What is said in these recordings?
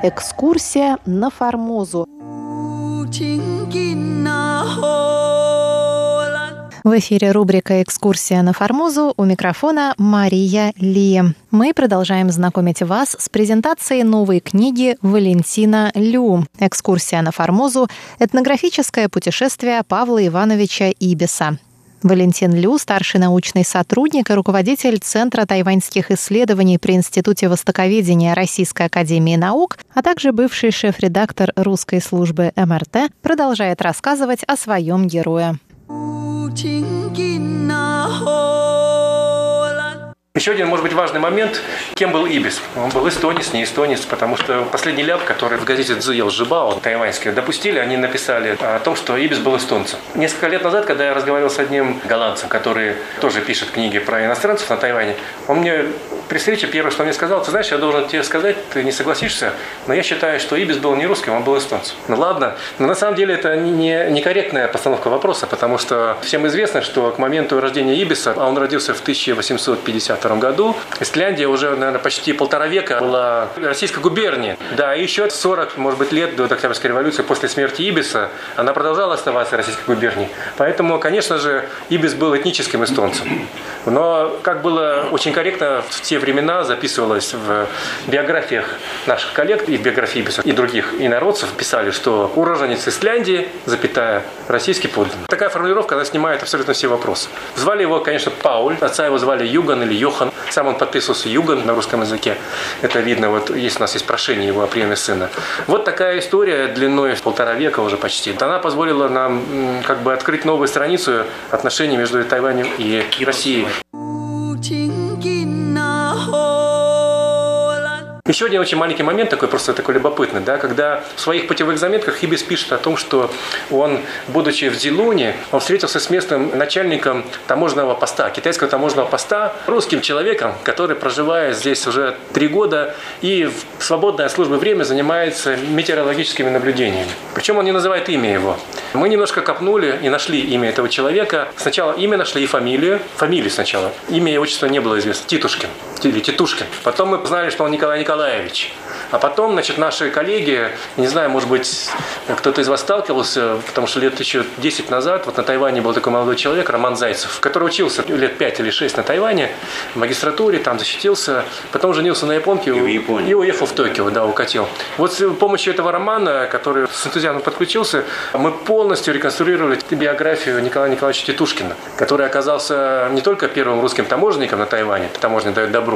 Экскурсия на Формозу. В эфире рубрика «Экскурсия на Формозу» у микрофона Мария Ли. Мы продолжаем знакомить вас с презентацией новой книги Валентина Лю «Экскурсия на Формозу. Этнографическое путешествие Павла Ивановича Ибиса». Валентин Лю – старший научный сотрудник и руководитель Центра тайваньских исследований при Институте Востоковедения Российской Академии Наук, а также бывший шеф-редактор русской службы МРТ, продолжает рассказывать о своем герое. Еще один, может быть, важный момент, кем был Ибис. Он был эстонец, не эстонец, потому что последний ляп, который в газете «Цзуел Жибао» тайваньский допустили, они написали о том, что Ибис был эстонцем. Несколько лет назад, когда я разговаривал с одним голландцем, который тоже пишет книги про иностранцев на Тайване, он мне при встрече первое, что он мне сказал, ты знаешь, я должен тебе сказать, ты не согласишься, но я считаю, что Ибис был не русским, он был эстонцем. Ну ладно, но на самом деле это не некорректная постановка вопроса, потому что всем известно, что к моменту рождения Ибиса, а он родился в 1852 году, Исляндия уже, наверное, почти полтора века была российской губернией. Да, и еще 40, может быть, лет до Октябрьской революции после смерти Ибиса она продолжала оставаться российской губернией. Поэтому, конечно же, Ибис был этническим эстонцем. Но, как было очень корректно в те времена записывалось в биографиях наших коллег и в биографии и других инородцев писали, что уроженец Исляндии, запятая, российский подданный. Такая формулировка, она снимает абсолютно все вопросы. Звали его, конечно, Пауль, отца его звали Юган или Йохан. Сам он подписывался Юган на русском языке. Это видно, вот есть у нас есть прошение его о приеме сына. Вот такая история длиной в полтора века уже почти. Она позволила нам как бы открыть новую страницу отношений между Тайванем и Россией. Еще один очень маленький момент, такой просто такой любопытный, да, когда в своих путевых заметках Хибис пишет о том, что он, будучи в Дилуне, он встретился с местным начальником таможенного поста, китайского таможенного поста, русским человеком, который, проживая здесь уже три года и в свободное службы время занимается метеорологическими наблюдениями. Причем он не называет имя его. Мы немножко копнули и нашли имя этого человека. Сначала имя нашли и фамилию. Фамилию сначала. Имя и отчество не было известно. Титушкин или Титушкин. Потом мы знали, что он Николай Николаевич. А потом, значит, наши коллеги, не знаю, может быть, кто-то из вас сталкивался, потому что лет еще 10 назад вот на Тайване был такой молодой человек, Роман Зайцев, который учился лет 5 или 6 на Тайване, в магистратуре, там защитился, потом женился на японке и, и уехал в Токио, да, укатил. Вот с помощью этого романа, который с энтузиазмом подключился, мы полностью реконструировали биографию Николая Николаевича Титушкина, который оказался не только первым русским таможенником на Тайване, таможня дает добро,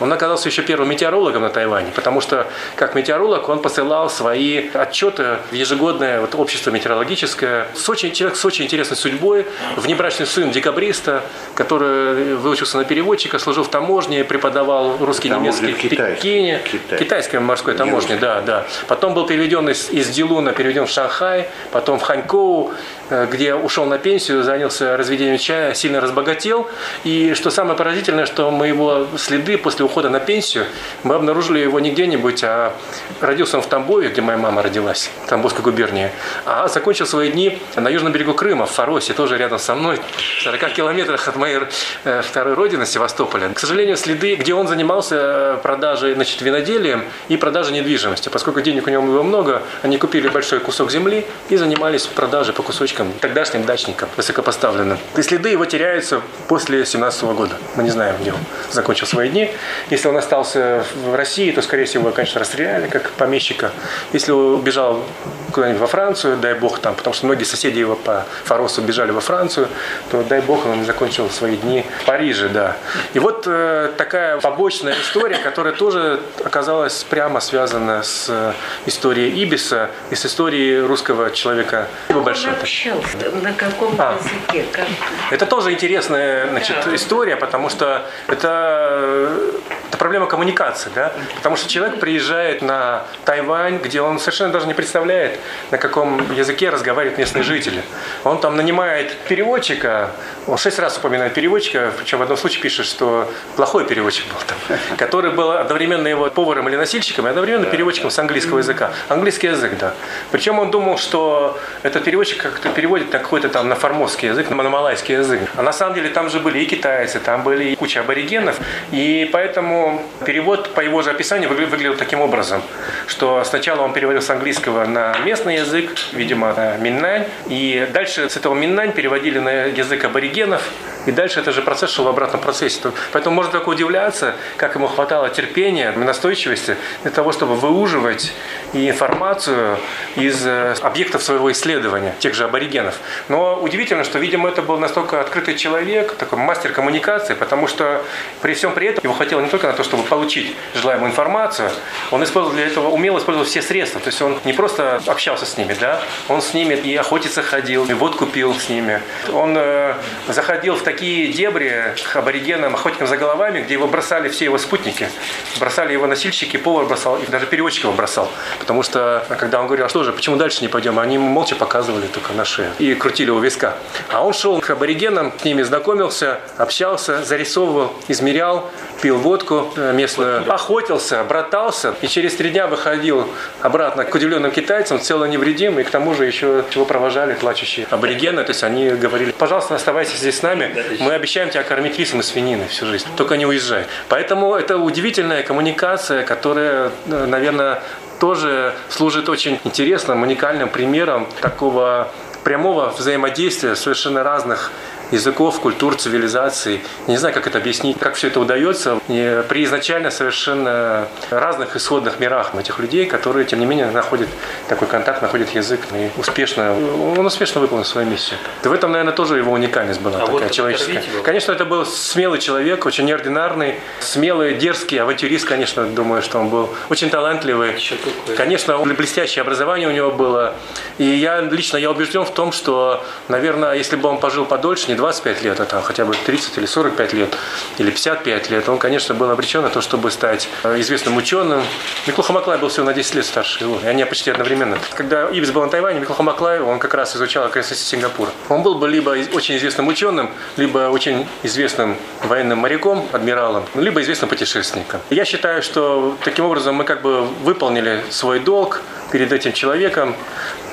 он оказался еще первым метеорологом на Тайване, потому что как метеоролог он посылал свои отчеты в ежегодное вот, общество метеорологическое. С очень, человек с очень интересной судьбой, внебрачный сын декабриста, который выучился на переводчика, служил в таможне, преподавал русский, немецкий в Пекине. Китай. Китайской морской таможне, да, да. Потом был переведен из, из Дилуна, переведен в Шанхай, потом в Ханькоу, где ушел на пенсию, занялся разведением чая, сильно разбогател. И что самое поразительное, что мы его следы после ухода на пенсию, мы обнаружили его не где-нибудь, а родился он в Тамбове, где моя мама родилась, в Тамбовской губернии, а закончил свои дни на южном берегу Крыма, в Фаросе, тоже рядом со мной, в 40 километрах от моей э, второй родины, Севастополя. К сожалению, следы, где он занимался э, продажей, значит, виноделием и продажей недвижимости. Поскольку денег у него было много, они купили большой кусок земли и занимались продажей по кусочкам дачникам, тогдашним дачникам, высокопоставленным. И следы его теряются после 17 года. Мы не знаем, где он закончил свои дни. Если он остался в России, то, скорее всего, его, конечно, расстреляли как помещика. Если он убежал куда-нибудь во Францию, дай бог там, потому что многие соседи его по Форосу бежали во Францию, то дай бог он закончил свои дни в Париже, да. И вот э, такая побочная история, которая тоже оказалась прямо связана с э, историей Ибиса и с историей русского человека. Он на каком а. языке? Как? Это тоже интересная значит, да. история, потому что это, это проблема коммуникации, да? Потому что человек приезжает на Тайвань, где он совершенно даже не представляет, на каком языке разговаривают местные жители. Он там нанимает переводчика, он шесть раз упоминает переводчика, причем в одном случае пишет, что плохой переводчик был там, который был одновременно его поваром или носильщиком, и одновременно переводчиком с английского языка. Английский язык, да. Причем он думал, что этот переводчик как-то переводит какой-то там на формозский язык, на малайский язык. А на самом деле там же были и китайцы, там были и куча аборигенов, и поэтому перевод по его же описанию выглядел таким образом, что сначала он переводил с английского на местный язык, видимо, на миннань, и дальше с этого миннань переводили на язык аборигенов, и дальше это же процесс шел в обратном процессе. Поэтому можно только удивляться, как ему хватало терпения, настойчивости для того, чтобы выуживать информацию из э, объектов своего исследования, тех же аборигенов. Но удивительно, что, видимо, это был настолько открытый человек, такой мастер коммуникации, потому что при всем при этом его хотело не только на то, чтобы получить желаемую информацию, он использовал для этого, умело использовал все средства. То есть он не просто общался с ними, да, он с ними и охотиться ходил, и водку пил с ними. Он э, заходил в такие дебри к аборигенам, охотникам за головами, где его бросали все его спутники. Бросали его носильщики, повар бросал, и даже переводчик его бросал. Потому что, когда он говорил, а что же, почему дальше не пойдем, они молча показывали только на шею и крутили у виска. А он шел к аборигенам, с ними знакомился, общался, зарисовывал, измерял, пил водку э, местную, охотился, братался, и через три дня выходил обратно к удивленным китайцам, цело невредим, и к тому же еще его провожали плачущие аборигены, то есть они говорили, пожалуйста, оставайся здесь с нами, мы обещаем тебя кормить рисом и свининой всю жизнь, только не уезжай. Поэтому это удивительная коммуникация, которая, э, наверное, тоже служит очень интересным, уникальным примером такого прямого взаимодействия совершенно разных языков, культур, цивилизаций. Не знаю, как это объяснить, как все это удается и при изначально совершенно разных исходных мирах этих людей, которые, тем не менее, находят такой контакт, находят язык и успешно, он успешно выполнил свою миссию. В этом, наверное, тоже его уникальность была а такая вот человеческая. Конечно, это был смелый человек, очень неординарный, смелый, дерзкий, авантюрист, конечно, думаю, что он был очень талантливый. Конечно, блестящее образование у него было. И я лично я убежден в том, что, наверное, если бы он пожил подольше, не 25 лет, а там хотя бы 30 или 45 лет, или 55 лет, он, конечно, был обречен на то, чтобы стать э, известным ученым. Миклуха Маклай был всего на 10 лет старше его, и они почти одновременно. Когда Ибис был на Тайване, Миклуха Маклай, он как раз изучал окрестности Сингапура. Он был бы либо очень известным ученым, либо очень известным военным моряком, адмиралом, либо известным путешественником. Я считаю, что таким образом мы как бы выполнили свой долг, перед этим человеком,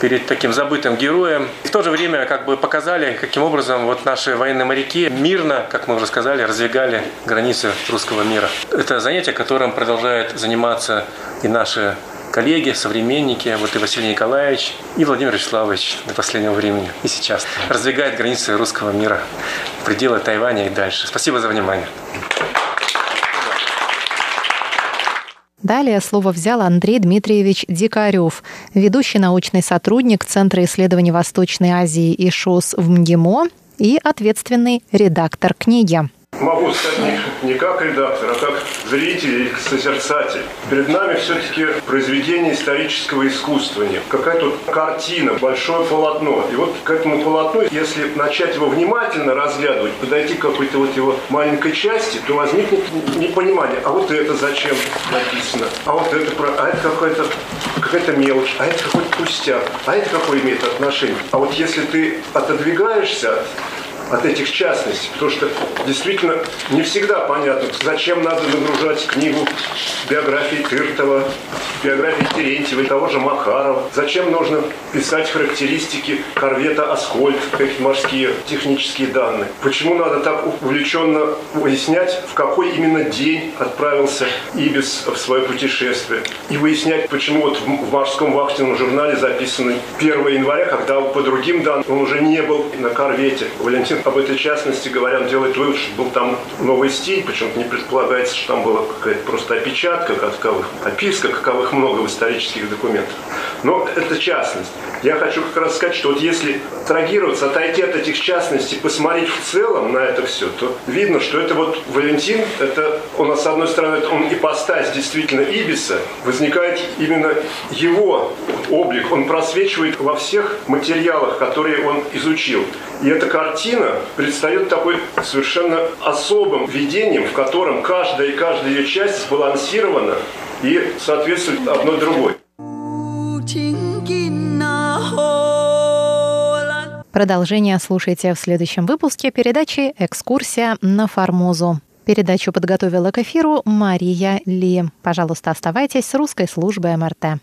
перед таким забытым героем. И в то же время как бы показали, каким образом вот наши военные моряки мирно, как мы уже сказали, раздвигали границы русского мира. Это занятие, которым продолжают заниматься и наши коллеги, современники, вот и Василий Николаевич, и Владимир Вячеславович до последнего времени, и сейчас, раздвигает границы русского мира, пределы Тайваня и дальше. Спасибо за внимание. Далее слово взял Андрей Дмитриевич Дикарев, ведущий научный сотрудник Центра исследований Восточной Азии и ШОС в МГИМО и ответственный редактор книги. Могу сказать не, не как редактор, а как зритель или созерцатель. Перед нами все-таки произведение исторического искусства нет. Какая-то картина, большое полотно. И вот к этому полотну, если начать его внимательно разглядывать, подойти к какой-то вот его маленькой части, то возникнет непонимание, а вот это зачем написано, а вот это, про, а это какая-то какая-то мелочь, а это какой-то пустяк, а это какое имеет отношение. А вот если ты отодвигаешься от этих частностей, потому что действительно не всегда понятно, зачем надо нагружать книгу биографии Тыртова, биографии Терентьева, того же Макарова, зачем нужно писать характеристики корвета «Аскольд», какие морские технические данные, почему надо так увлеченно выяснять, в какой именно день отправился Ибис в свое путешествие, и выяснять, почему вот в морском вахтенном журнале записано 1 января, когда по другим данным он уже не был на корвете. Валентин об этой частности говорят, делает вывод, что был там новый стиль, почему-то не предполагается, что там была какая-то просто опечатка каковых, описка каковых много в исторических документах. Но это частность. Я хочу как раз сказать, что вот если трагироваться, отойти от этих частностей, посмотреть в целом на это все, то видно, что это вот Валентин, это он, с одной стороны, он ипостась действительно Ибиса, возникает именно его облик, он просвечивает во всех материалах, которые он изучил. И эта картина предстает такой совершенно особым видением, в котором каждая и каждая ее часть сбалансирована и соответствует одной другой. Продолжение слушайте в следующем выпуске передачи «Экскурсия на Формозу». Передачу подготовила к эфиру Мария Ли. Пожалуйста, оставайтесь с русской службой МРТ.